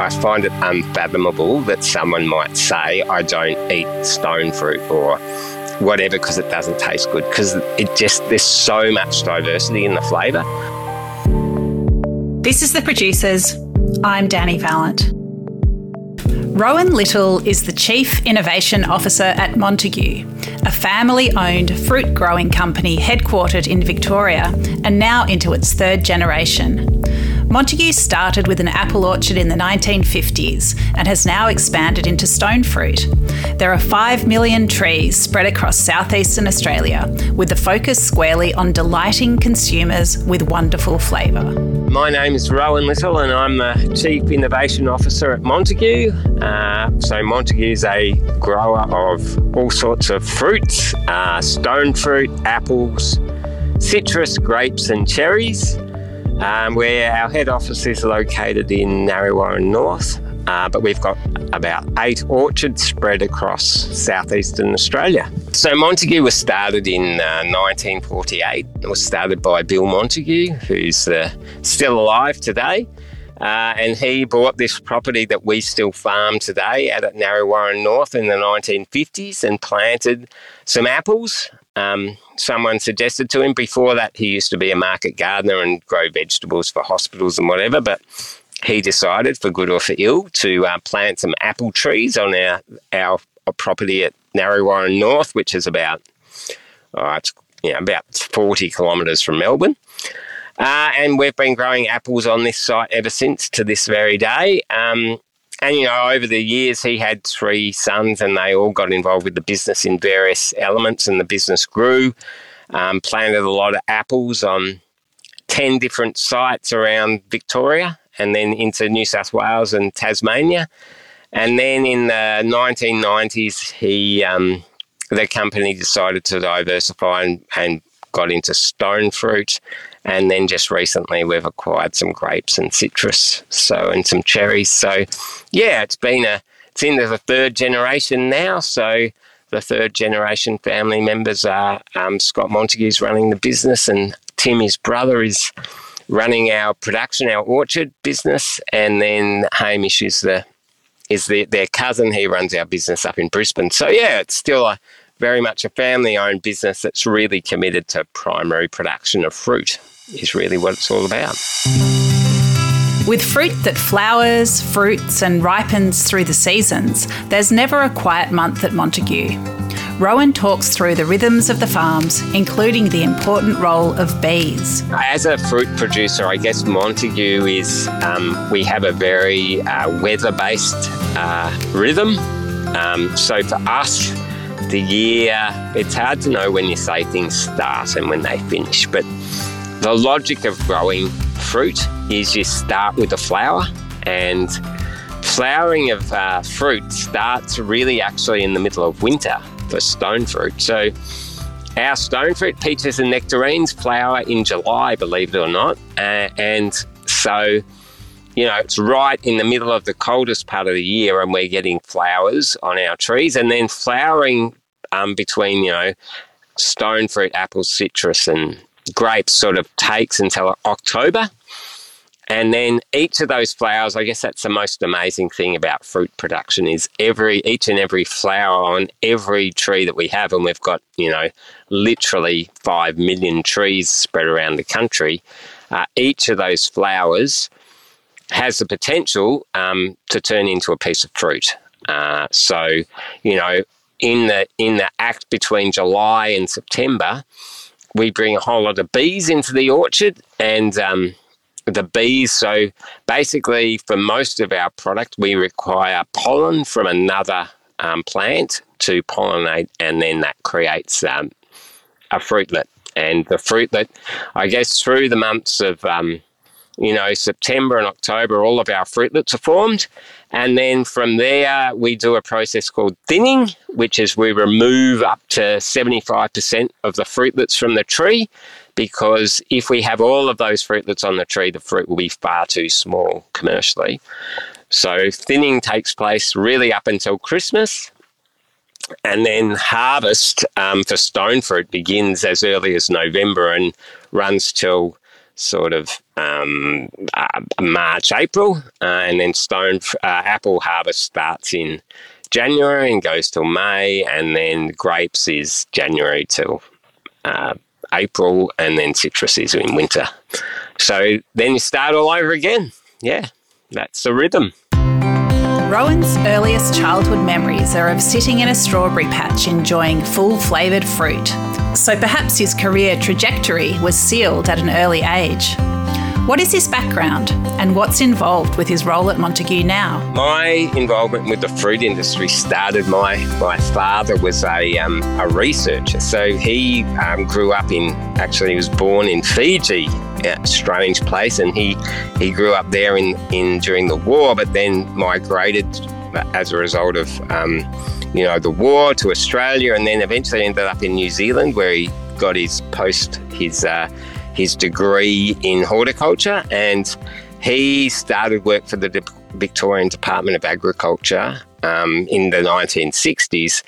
I find it unfathomable that someone might say, I don't eat stone fruit or whatever because it doesn't taste good because it just, there's so much diversity in the flavour. This is The Producers. I'm Danny Vallant. Rowan Little is the Chief Innovation Officer at Montague, a family owned fruit growing company headquartered in Victoria and now into its third generation. Montague started with an apple orchard in the 1950s and has now expanded into stone fruit. There are 5 million trees spread across southeastern Australia, with the focus squarely on delighting consumers with wonderful flavour. My name is Rowan Little, and I'm the Chief Innovation Officer at Montague. Uh, so, Montague is a grower of all sorts of fruits uh, stone fruit, apples, citrus, grapes, and cherries um, where our head office is located in Narre Warren North. Uh, but we've got about eight orchards spread across southeastern Australia. So Montague was started in uh, 1948. It was started by Bill Montague, who's uh, still alive today. Uh, and he bought this property that we still farm today out at Narre Warren North in the 1950s and planted some apples um, someone suggested to him. Before that, he used to be a market gardener and grow vegetables for hospitals and whatever, but he decided, for good or for ill, to uh, plant some apple trees on our, our property at Narre Warren North, which is about, oh, it's, you know, about 40 kilometres from Melbourne. Uh, and we've been growing apples on this site ever since to this very day. Um, and you know, over the years, he had three sons, and they all got involved with the business in various elements, and the business grew. Um, planted a lot of apples on ten different sites around Victoria, and then into New South Wales and Tasmania. And then in the 1990s, he um, the company decided to diversify and, and got into stone fruit and then just recently, we've acquired some grapes and citrus, so and some cherries. So, yeah, it's been a it's into the third generation now. So, the third generation family members are um, Scott Montague's running the business, and Tim, his brother, is running our production, our orchard business, and then Hamish is the is the, their cousin. He runs our business up in Brisbane. So yeah, it's still a very much a family owned business that's really committed to primary production of fruit is really what it's all about. With fruit that flowers, fruits, and ripens through the seasons, there's never a quiet month at Montague. Rowan talks through the rhythms of the farms, including the important role of bees. As a fruit producer, I guess Montague is, um, we have a very uh, weather based uh, rhythm. Um, so for us, the year, it's hard to know when you say things start and when they finish, but the logic of growing fruit is you start with the flower, and flowering of uh, fruit starts really actually in the middle of winter for stone fruit. So, our stone fruit, peaches and nectarines, flower in July, believe it or not. Uh, and so, you know, it's right in the middle of the coldest part of the year, and we're getting flowers on our trees, and then flowering um, between, you know, stone fruit, apples, citrus, and grapes sort of takes until October. And then each of those flowers, I guess that's the most amazing thing about fruit production is every each and every flower on every tree that we have, and we've got, you know, literally five million trees spread around the country. Uh, each of those flowers has the potential um, to turn into a piece of fruit. Uh, so, you know, in the in the act between July and September, we bring a whole lot of bees into the orchard and um, the bees. So basically, for most of our product, we require pollen from another um, plant to pollinate, and then that creates um, a fruitlet. And the fruitlet, I guess, through the months of um, you know, September and October, all of our fruitlets are formed. And then from there, we do a process called thinning, which is we remove up to 75% of the fruitlets from the tree. Because if we have all of those fruitlets on the tree, the fruit will be far too small commercially. So thinning takes place really up until Christmas. And then harvest um, for stone fruit begins as early as November and runs till sort of um, uh, March, April, uh, and then stone uh, apple harvest starts in January and goes till May, and then grapes is January till uh, April, and then citrus is in winter. So then you start all over again. Yeah, that's the rhythm. Rowan's earliest childhood memories are of sitting in a strawberry patch enjoying full flavoured fruit. So perhaps his career trajectory was sealed at an early age. What is his background and what's involved with his role at Montague now? My involvement with the fruit industry started. My my father was a um, a researcher, so he um, grew up in. Actually, he was born in Fiji, strange place, and he he grew up there in in during the war, but then migrated as a result of. Um, you know, the war to Australia, and then eventually ended up in New Zealand, where he got his post his uh, his degree in horticulture and he started work for the Victorian Department of Agriculture um, in the 1960s.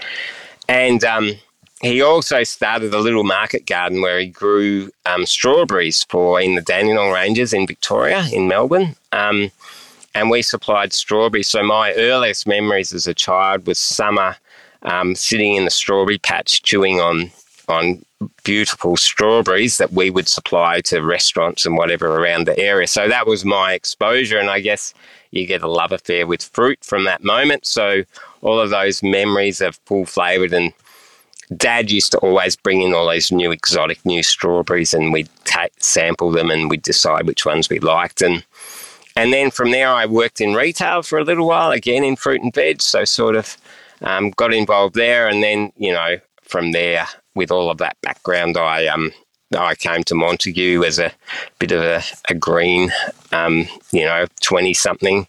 And um, he also started a little market garden where he grew um, strawberries for in the Dandenong Ranges in Victoria, in Melbourne. Um, and we supplied strawberries. So my earliest memories as a child was summer um, sitting in the strawberry patch chewing on on beautiful strawberries that we would supply to restaurants and whatever around the area. So that was my exposure, and I guess you get a love affair with fruit from that moment. So all of those memories of full flavoured and Dad used to always bring in all these new exotic new strawberries, and we'd sample them and we'd decide which ones we liked. And and then from there, I worked in retail for a little while, again in fruit and veg. So sort of um, got involved there, and then you know from there, with all of that background, I um, I came to Montague as a bit of a, a green, um, you know, 20 something.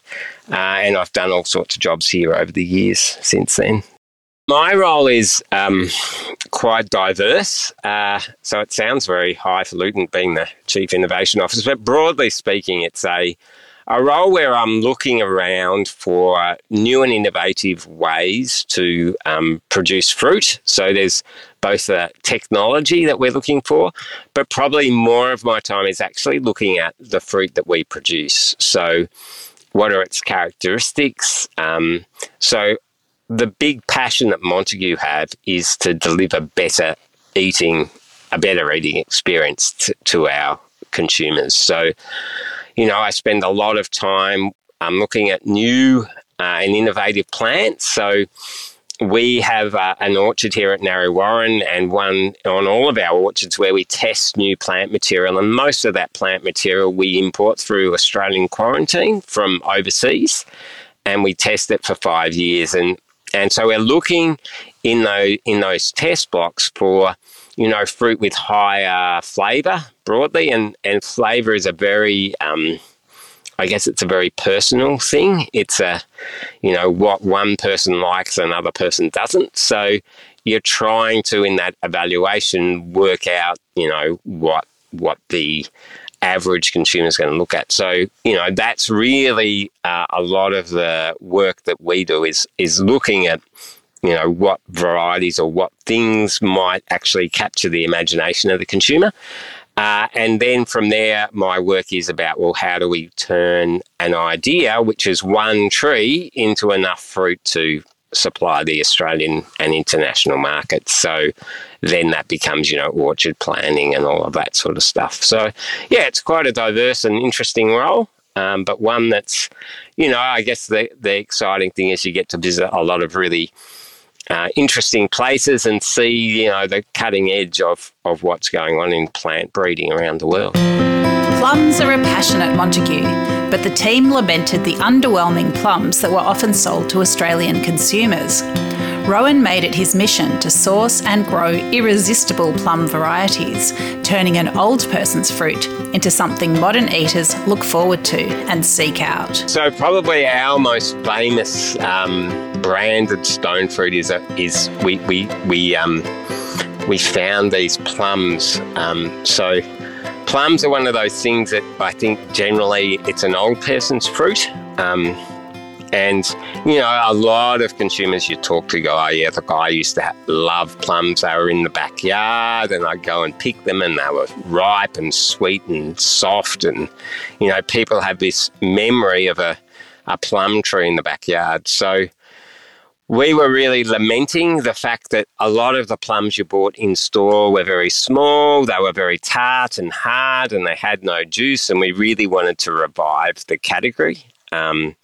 Uh, and I've done all sorts of jobs here over the years since then. My role is um, quite diverse. Uh, so it sounds very highfalutin being the Chief Innovation Officer, but broadly speaking, it's a a role where I'm looking around for new and innovative ways to um, produce fruit. So there's both the technology that we're looking for, but probably more of my time is actually looking at the fruit that we produce. So what are its characteristics? Um, so the big passion that Montague have is to deliver better eating, a better eating experience t- to our consumers. So you know, I spend a lot of time um, looking at new uh, and innovative plants. So we have uh, an orchard here at Narre Warren and one on all of our orchards where we test new plant material. And most of that plant material we import through Australian quarantine from overseas and we test it for five years. And, and so we're looking in those, in those test blocks for you know, fruit with higher flavour broadly, and and flavour is a very, um, I guess it's a very personal thing. It's a, you know, what one person likes, another person doesn't. So you're trying to, in that evaluation, work out, you know, what what the average consumer is going to look at. So you know, that's really uh, a lot of the work that we do is is looking at you know, what varieties or what things might actually capture the imagination of the consumer. Uh, and then from there, my work is about well, how do we turn an idea, which is one tree, into enough fruit to supply the Australian and international markets. So then that becomes, you know, orchard planning and all of that sort of stuff. So, yeah, it's quite a diverse and interesting role. Um, but one that's, you know, I guess the, the exciting thing is you get to visit a lot of really uh, interesting places and see you know the cutting edge of, of what's going on in plant breeding around the world. Plums are a passion at Montague, but the team lamented the underwhelming plums that were often sold to Australian consumers. Rowan made it his mission to source and grow irresistible plum varieties, turning an old person's fruit into something modern eaters look forward to and seek out. So, probably our most famous um, branded stone fruit is, a, is we, we, we, um, we found these plums. Um, so, plums are one of those things that I think generally it's an old person's fruit. Um, And, you know, a lot of consumers you talk to go, oh, yeah, the guy used to love plums. They were in the backyard and I'd go and pick them and they were ripe and sweet and soft. And, you know, people have this memory of a, a plum tree in the backyard. So we were really lamenting the fact that a lot of the plums you bought in store were very small, they were very tart and hard, and they had no juice. And we really wanted to revive the category. Um,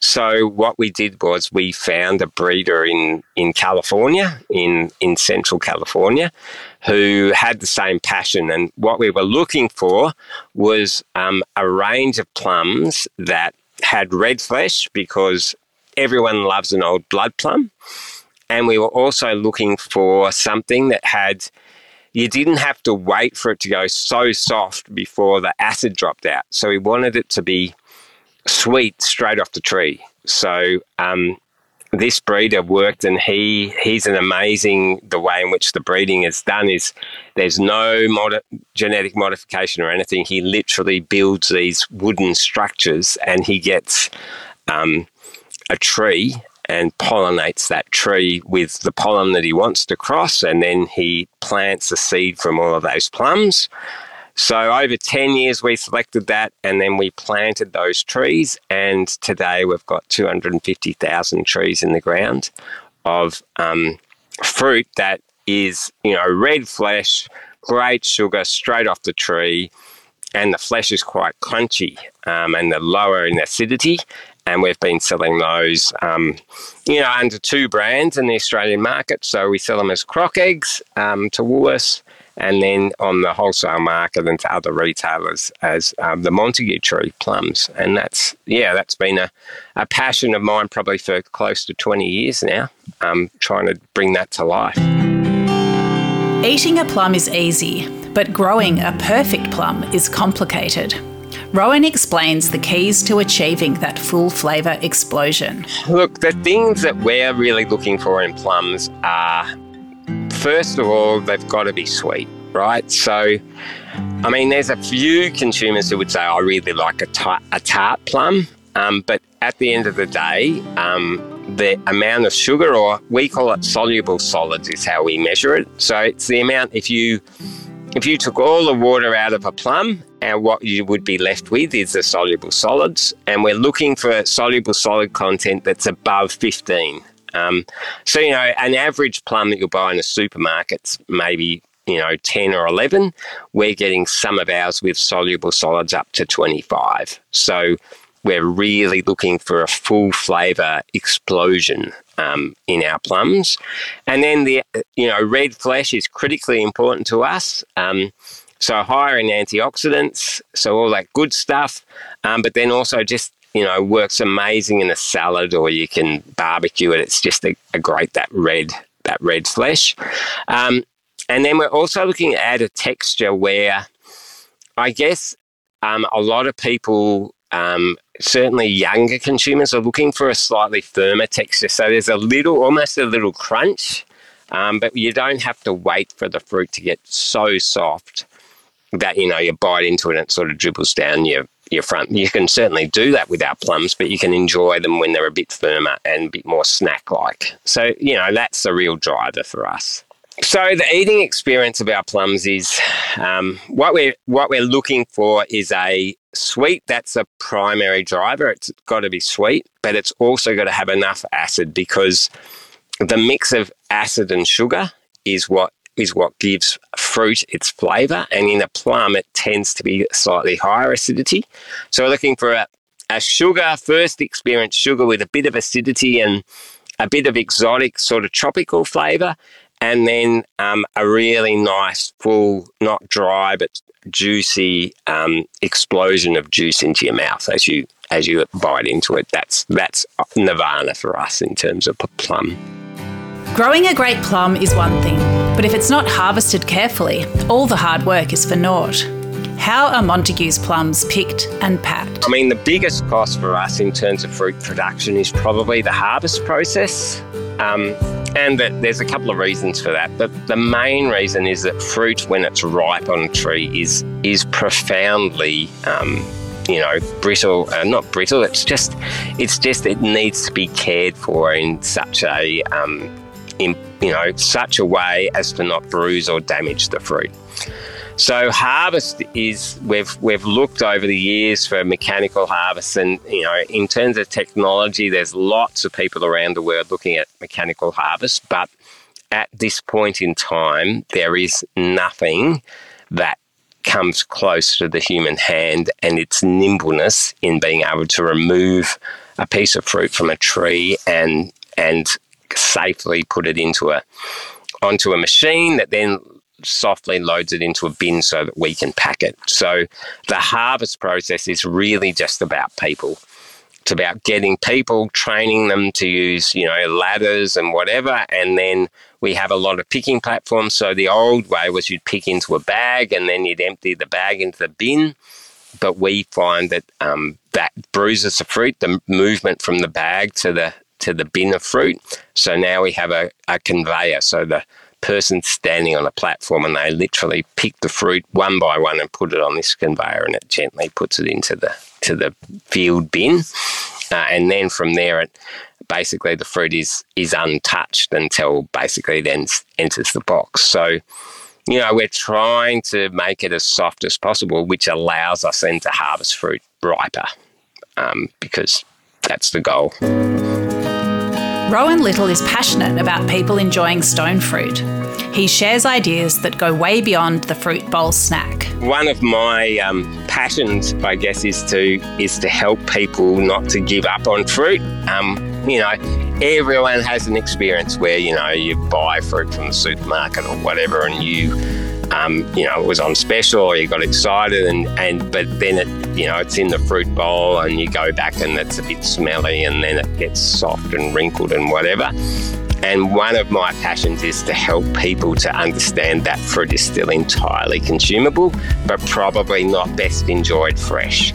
so what we did was we found a breeder in, in California, in, in central California, who had the same passion. And what we were looking for was um, a range of plums that had red flesh because everyone loves an old blood plum. And we were also looking for something that had, you didn't have to wait for it to go so soft before the acid dropped out. So we wanted it to be sweet straight off the tree. So um, this breeder worked, and he he's an amazing. The way in which the breeding is done is there's no mod- genetic modification or anything. He literally builds these wooden structures, and he gets um, a tree and pollinates that tree with the pollen that he wants to cross, and then he plants the seed from all of those plums. So over 10 years, we selected that and then we planted those trees. And today we've got 250,000 trees in the ground of um, fruit that is, you know, red flesh, great sugar straight off the tree. And the flesh is quite crunchy um, and they're lower in acidity. And we've been selling those, um, you know, under two brands in the Australian market. So we sell them as crock eggs um, to Woolworths and then on the wholesale market and to other retailers as um, the Montague tree plums. And that's, yeah, that's been a, a passion of mine probably for close to 20 years now, um, trying to bring that to life. Eating a plum is easy, but growing a perfect plum is complicated. Rowan explains the keys to achieving that full flavour explosion. Look, the things that we're really looking for in plums are first of all, they've got to be sweet, right? So, I mean, there's a few consumers who would say, I really like a, tart, a tart plum. Um, but at the end of the day, um, the amount of sugar, or we call it soluble solids, is how we measure it. So it's the amount if you if you took all the water out of a plum, and what you would be left with is the soluble solids, and we're looking for soluble solid content that's above 15. Um, so, you know, an average plum that you'll buy in a supermarket's maybe, you know, 10 or 11. We're getting some of ours with soluble solids up to 25. So, we're really looking for a full flavour explosion um, in our plums. And then the, you know, red flesh is critically important to us. Um, so higher in antioxidants, so all that good stuff, um, but then also just you know, works amazing in a salad or you can barbecue it. It's just a, a great that red that red flesh. Um, and then we're also looking at a texture where I guess um, a lot of people, um, certainly younger consumers, are looking for a slightly firmer texture. So there's a little, almost a little crunch, um, but you don't have to wait for the fruit to get so soft that you know you bite into it and it sort of dribbles down your your front. You can certainly do that with our plums, but you can enjoy them when they're a bit firmer and a bit more snack like. So, you know, that's the real driver for us. So the eating experience of our plums is um, what we're what we're looking for is a sweet. That's a primary driver. It's got to be sweet, but it's also got to have enough acid because the mix of acid and sugar is what is what gives fruit its flavour. And in a plum, it tends to be slightly higher acidity. So we're looking for a, a sugar, first experience sugar with a bit of acidity and a bit of exotic sort of tropical flavour. And then um, a really nice, full, not dry, but juicy um, explosion of juice into your mouth as you as you bite into it. That's that's nirvana for us in terms of plum. Growing a great plum is one thing, but if it's not harvested carefully, all the hard work is for naught. How are Montague's plums picked and packed? I mean, the biggest cost for us in terms of fruit production is probably the harvest process. Um, and that there's a couple of reasons for that. But the main reason is that fruit, when it's ripe on a tree, is is profoundly um, you know, brittle, uh, not brittle. It's just, it's just, it needs to be cared for in such a, um, in, you know, such a way as to not bruise or damage the fruit. So harvest is we've we've looked over the years for mechanical harvest, and you know, in terms of technology, there's lots of people around the world looking at mechanical harvest, but at this point in time, there is nothing that comes close to the human hand and its nimbleness in being able to remove a piece of fruit from a tree and and safely put it into a onto a machine that then softly loads it into a bin so that we can pack it. So the harvest process is really just about people. It's about getting people, training them to use, you know, ladders and whatever, and then we have a lot of picking platforms. So the old way was you'd pick into a bag and then you'd empty the bag into the bin. But we find that um, that bruises the fruit, the movement from the bag to the to the bin of fruit. So now we have a, a conveyor. So the person standing on a platform and they literally pick the fruit one by one and put it on this conveyor and it gently puts it into the to the field bin. Uh, and then from there it basically the fruit is is untouched until basically then enters the box. So, you know, we're trying to make it as soft as possible, which allows us then to harvest fruit riper, um, because that's the goal. Rowan Little is passionate about people enjoying stone fruit. He shares ideas that go way beyond the fruit bowl snack. One of my um, passions, I guess, is to is to help people not to give up on fruit. Um, you know, everyone has an experience where you know you buy fruit from the supermarket or whatever, and you um, you know, it was on special or you got excited and, and but then it, you know, it's in the fruit bowl and you go back and it's a bit smelly and then it gets soft and wrinkled and whatever. And one of my passions is to help people to understand that fruit is still entirely consumable, but probably not best enjoyed fresh.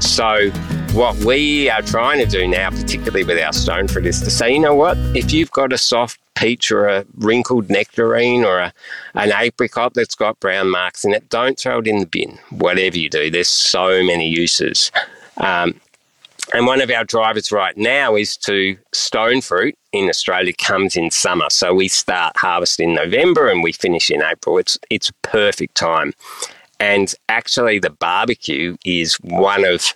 So, what we are trying to do now, particularly with our stone fruit, is to say, you know what, if you've got a soft peach or a wrinkled nectarine or a, an apricot that's got brown marks in it, don't throw it in the bin, whatever you do. There's so many uses. Um, and one of our drivers right now is to stone fruit in Australia comes in summer. So we start harvest in November and we finish in April. It's it's perfect time. And actually the barbecue is one of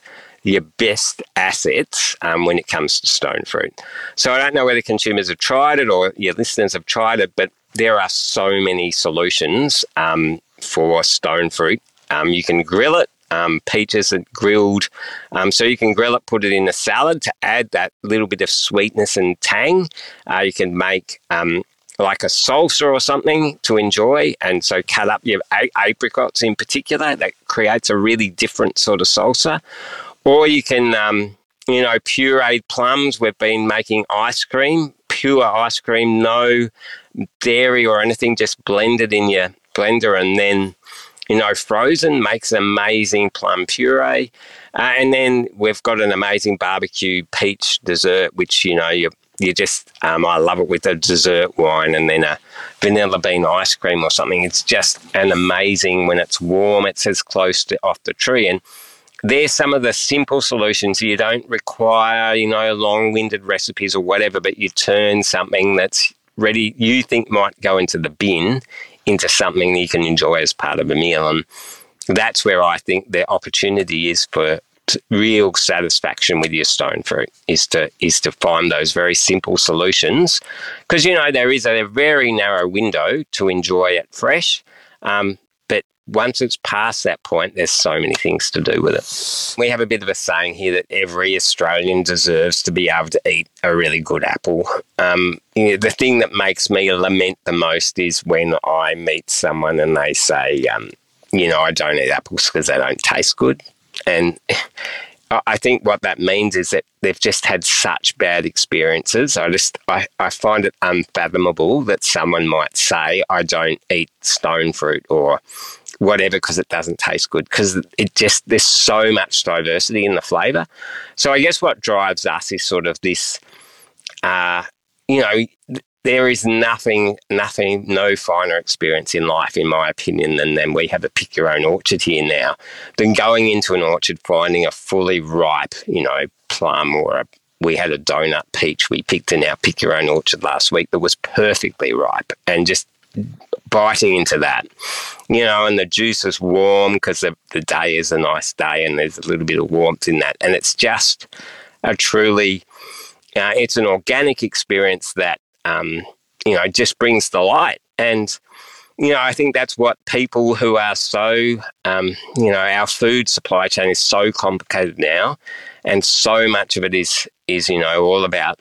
your best assets um, when it comes to stone fruit. So I don't know whether consumers have tried it or your listeners have tried it, but there are so many solutions um, for stone fruit. Um, you can grill it. Um, peaches are grilled, um, so you can grill it, put it in a salad to add that little bit of sweetness and tang. Uh, you can make um, like a salsa or something to enjoy. And so cut up your apricots in particular. That creates a really different sort of salsa. Or you can, um, you know, pureed plums. We've been making ice cream, pure ice cream, no dairy or anything, just blended in your blender and then, you know, frozen makes amazing plum puree. Uh, and then we've got an amazing barbecue peach dessert, which, you know, you you just, um, I love it with a dessert wine and then a vanilla bean ice cream or something. It's just an amazing when it's warm, it's as close to off the tree. And there's some of the simple solutions. You don't require, you know, long winded recipes or whatever, but you turn something that's ready, you think might go into the bin into something that you can enjoy as part of a meal. And that's where I think the opportunity is for real satisfaction with your stone fruit is to is to find those very simple solutions because you know there is a very narrow window to enjoy it fresh um, once it's past that point, there's so many things to do with it. We have a bit of a saying here that every Australian deserves to be able to eat a really good apple. Um, you know, the thing that makes me lament the most is when I meet someone and they say, um, you know, I don't eat apples because they don't taste good. And I think what that means is that they've just had such bad experiences. I just I, I find it unfathomable that someone might say I don't eat stone fruit or whatever because it doesn't taste good because it just there's so much diversity in the flavor. So I guess what drives us is sort of this, uh, you know, there is nothing, nothing, no finer experience in life, in my opinion, than, than we have a pick your own orchard here now. Than going into an orchard, finding a fully ripe, you know, plum or a, we had a donut peach we picked in our pick your own orchard last week that was perfectly ripe and just biting into that, you know, and the juice is warm because the, the day is a nice day and there's a little bit of warmth in that. And it's just a truly, uh, it's an organic experience that um, you know, just brings the light. And, you know, I think that's what people who are so, um, you know, our food supply chain is so complicated now, and so much of it is is you know all about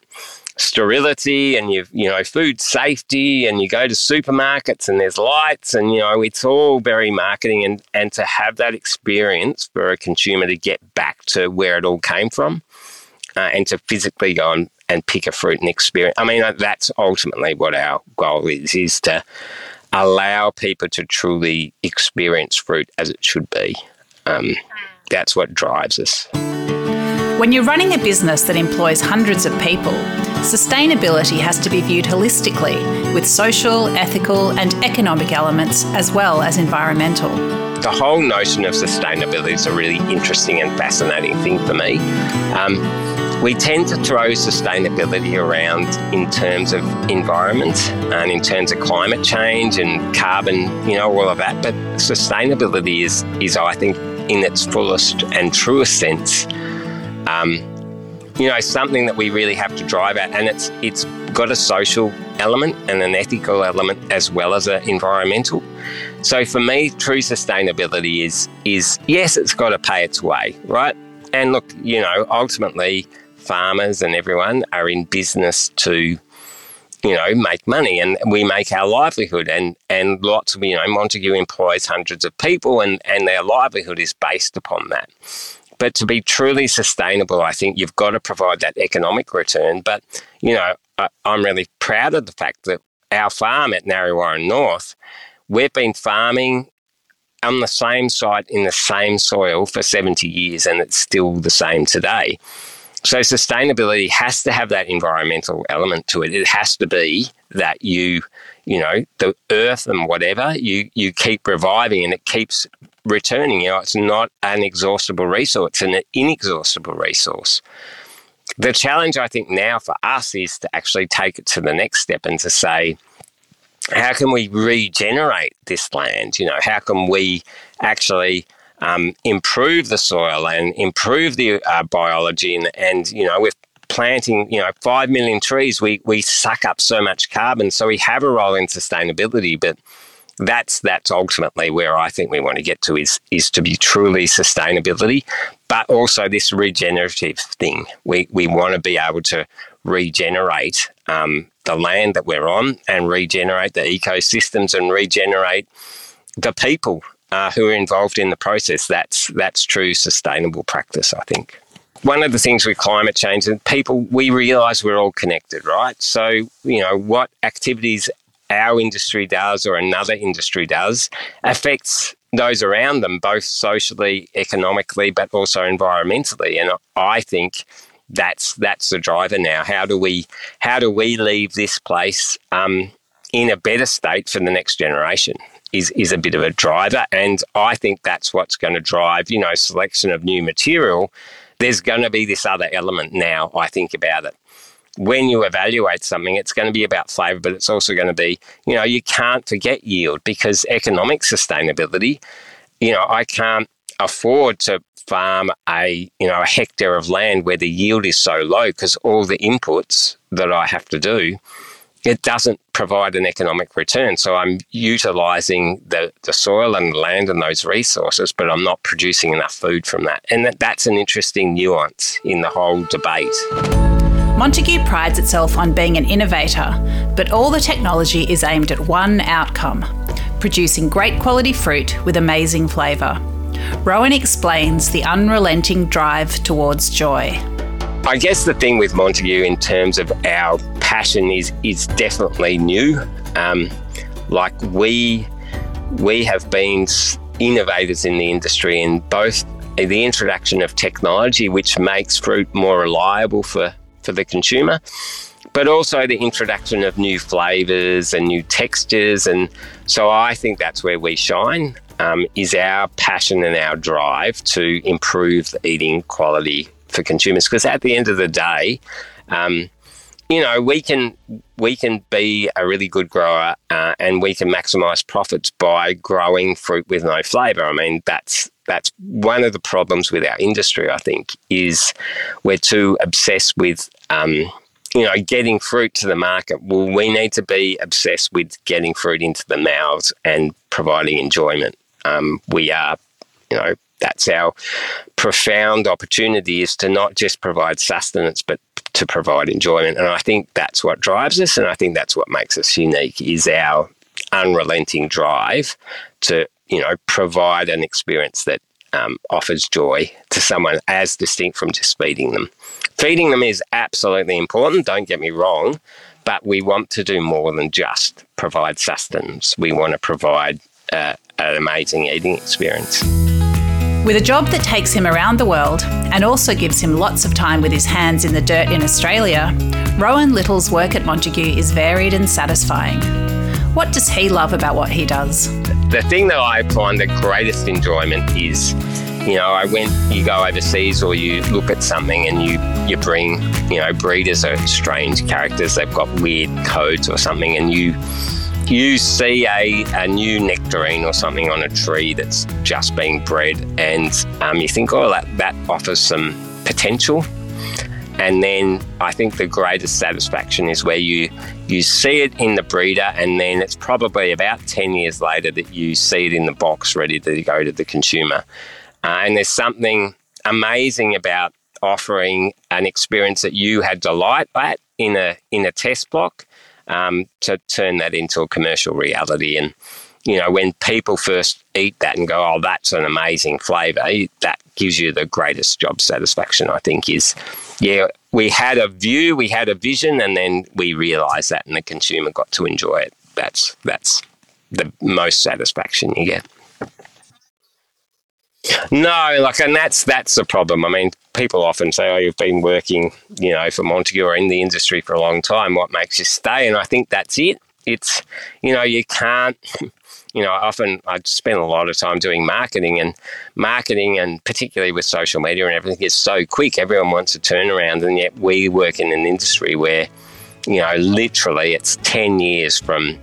sterility and you've you know food safety and you go to supermarkets and there's lights and you know it's all very marketing and and to have that experience for a consumer to get back to where it all came from uh, and to physically go and and pick a fruit and experience. I mean, that's ultimately what our goal is: is to allow people to truly experience fruit as it should be. Um, that's what drives us. When you're running a business that employs hundreds of people, sustainability has to be viewed holistically with social, ethical, and economic elements as well as environmental. The whole notion of sustainability is a really interesting and fascinating thing for me. Um, we tend to throw sustainability around in terms of environment and in terms of climate change and carbon, you know, all of that. But sustainability is, is I think, in its fullest and truest sense, um, you know, something that we really have to drive at, and it's it's got a social element and an ethical element as well as an environmental. So for me, true sustainability is is yes, it's got to pay its way, right? And look, you know, ultimately farmers and everyone are in business to you know, make money and we make our livelihood and, and lots of, you know, Montague employs hundreds of people and, and their livelihood is based upon that. But to be truly sustainable, I think you've got to provide that economic return. But, you know, I, I'm really proud of the fact that our farm at Narre North, we've been farming on the same site in the same soil for 70 years and it's still the same today. So sustainability has to have that environmental element to it. It has to be that you, you know, the earth and whatever, you you keep reviving and it keeps returning. You know, it's not an exhaustible resource, it's an inexhaustible resource. The challenge I think now for us is to actually take it to the next step and to say, how can we regenerate this land? You know, how can we actually um, improve the soil and improve the uh, biology. And, and, you know, with planting, you know, 5 million trees, we, we suck up so much carbon. So we have a role in sustainability, but that's that's ultimately where I think we want to get to is is to be truly sustainability, but also this regenerative thing. We we want to be able to regenerate um, the land that we're on and regenerate the ecosystems and regenerate the people uh, who are involved in the process. That's that's true sustainable practice, I think. One of the things with climate change and people, we realise we're all connected, right? So you know what activities our industry does or another industry does affects those around them, both socially, economically, but also environmentally. And I think that's that's the driver now. How do we how do we leave this place um, in a better state for the next generation? is is a bit of a driver, and I think that's what's going to drive you know selection of new material. There's going to be this other element now. I think about it. When you evaluate something, it's going to be about flavour, but it's also going to be, you know, you can't forget yield because economic sustainability, you know, I can't afford to farm a you know a hectare of land where the yield is so low because all the inputs that I have to do it doesn't provide an economic return. So I'm utilizing the, the soil and the land and those resources, but I'm not producing enough food from that. And that, that's an interesting nuance in the whole debate. Montague prides itself on being an innovator, but all the technology is aimed at one outcome producing great quality fruit with amazing flavour. Rowan explains the unrelenting drive towards joy. I guess the thing with Montague in terms of our passion is is definitely new. Um, like we we have been innovators in the industry in both the introduction of technology, which makes fruit more reliable for for the consumer, but also the introduction of new flavors and new textures. And so I think that's where we shine. Um, is our passion and our drive to improve the eating quality for consumers. Because at the end of the day, um, you know, we can we can be a really good grower uh, and we can maximize profits by growing fruit with no flavor. I mean, that's that's one of the problems with our industry. I think is we're too obsessed with. Um, you know, getting fruit to the market. Well, we need to be obsessed with getting fruit into the mouths and providing enjoyment. Um, we are, you know, that's our profound opportunity is to not just provide sustenance, but to provide enjoyment. And I think that's what drives us, and I think that's what makes us unique is our unrelenting drive to you know provide an experience that um, offers joy to someone as distinct from just feeding them. Feeding them is absolutely important. Don't get me wrong, but we want to do more than just provide sustenance. We want to provide uh, an amazing eating experience. With a job that takes him around the world and also gives him lots of time with his hands in the dirt in Australia, Rowan Little's work at Montague is varied and satisfying. What does he love about what he does? The thing that I find the greatest enjoyment is, you know, I went, you go overseas or you look at something and you, you bring, you know, breeders are strange characters, they've got weird codes or something, and you, you see a, a new nectarine or something on a tree that's just being bred, and um, you think, oh, that, that offers some potential. And then I think the greatest satisfaction is where you you see it in the breeder, and then it's probably about ten years later that you see it in the box, ready to go to the consumer. Uh, and there's something amazing about offering an experience that you had delight at in a in a test block um, to turn that into a commercial reality. And, you know, when people first eat that and go, oh, that's an amazing flavour, that gives you the greatest job satisfaction, I think, is, yeah, we had a view, we had a vision, and then we realised that and the consumer got to enjoy it. That's, that's the most satisfaction you get. No, like, and that's that's the problem. I mean, people often say, "Oh, you've been working, you know, for Montague or in the industry for a long time. What makes you stay?" And I think that's it. It's, you know, you can't. You know, often I spend a lot of time doing marketing, and marketing, and particularly with social media and everything, is so quick. Everyone wants a turnaround, and yet we work in an industry where, you know, literally it's ten years from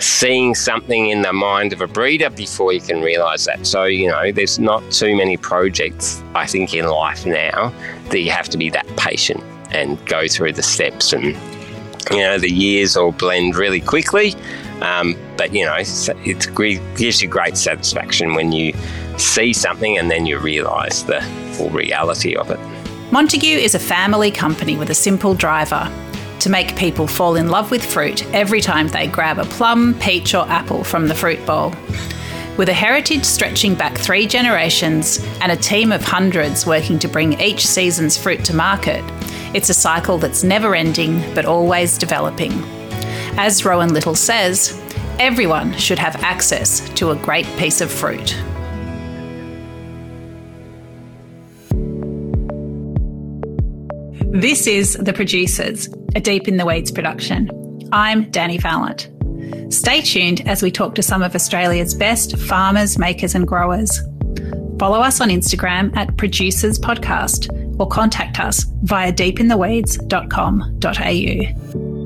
seeing something in the mind of a breeder before you can realize that. So, you know, there's not too many projects, I think, in life now that you have to be that patient and go through the steps. And, you know, the years all blend really quickly. Um, but, you know, it gives you great satisfaction when you see something and then you realize the full reality of it. Montague is a family company with a simple driver to make people fall in love with fruit every time they grab a plum, peach, or apple from the fruit bowl. With a heritage stretching back three generations and a team of hundreds working to bring each season's fruit to market, it's a cycle that's never ending but always developing. As Rowan Little says, everyone should have access to a great piece of fruit. This is The Producers, a Deep in the Weeds production. I'm Danny Vallant. Stay tuned as we talk to some of Australia's best farmers, makers, and growers. Follow us on Instagram at Producers Podcast or contact us via deepintheweeds.com.au.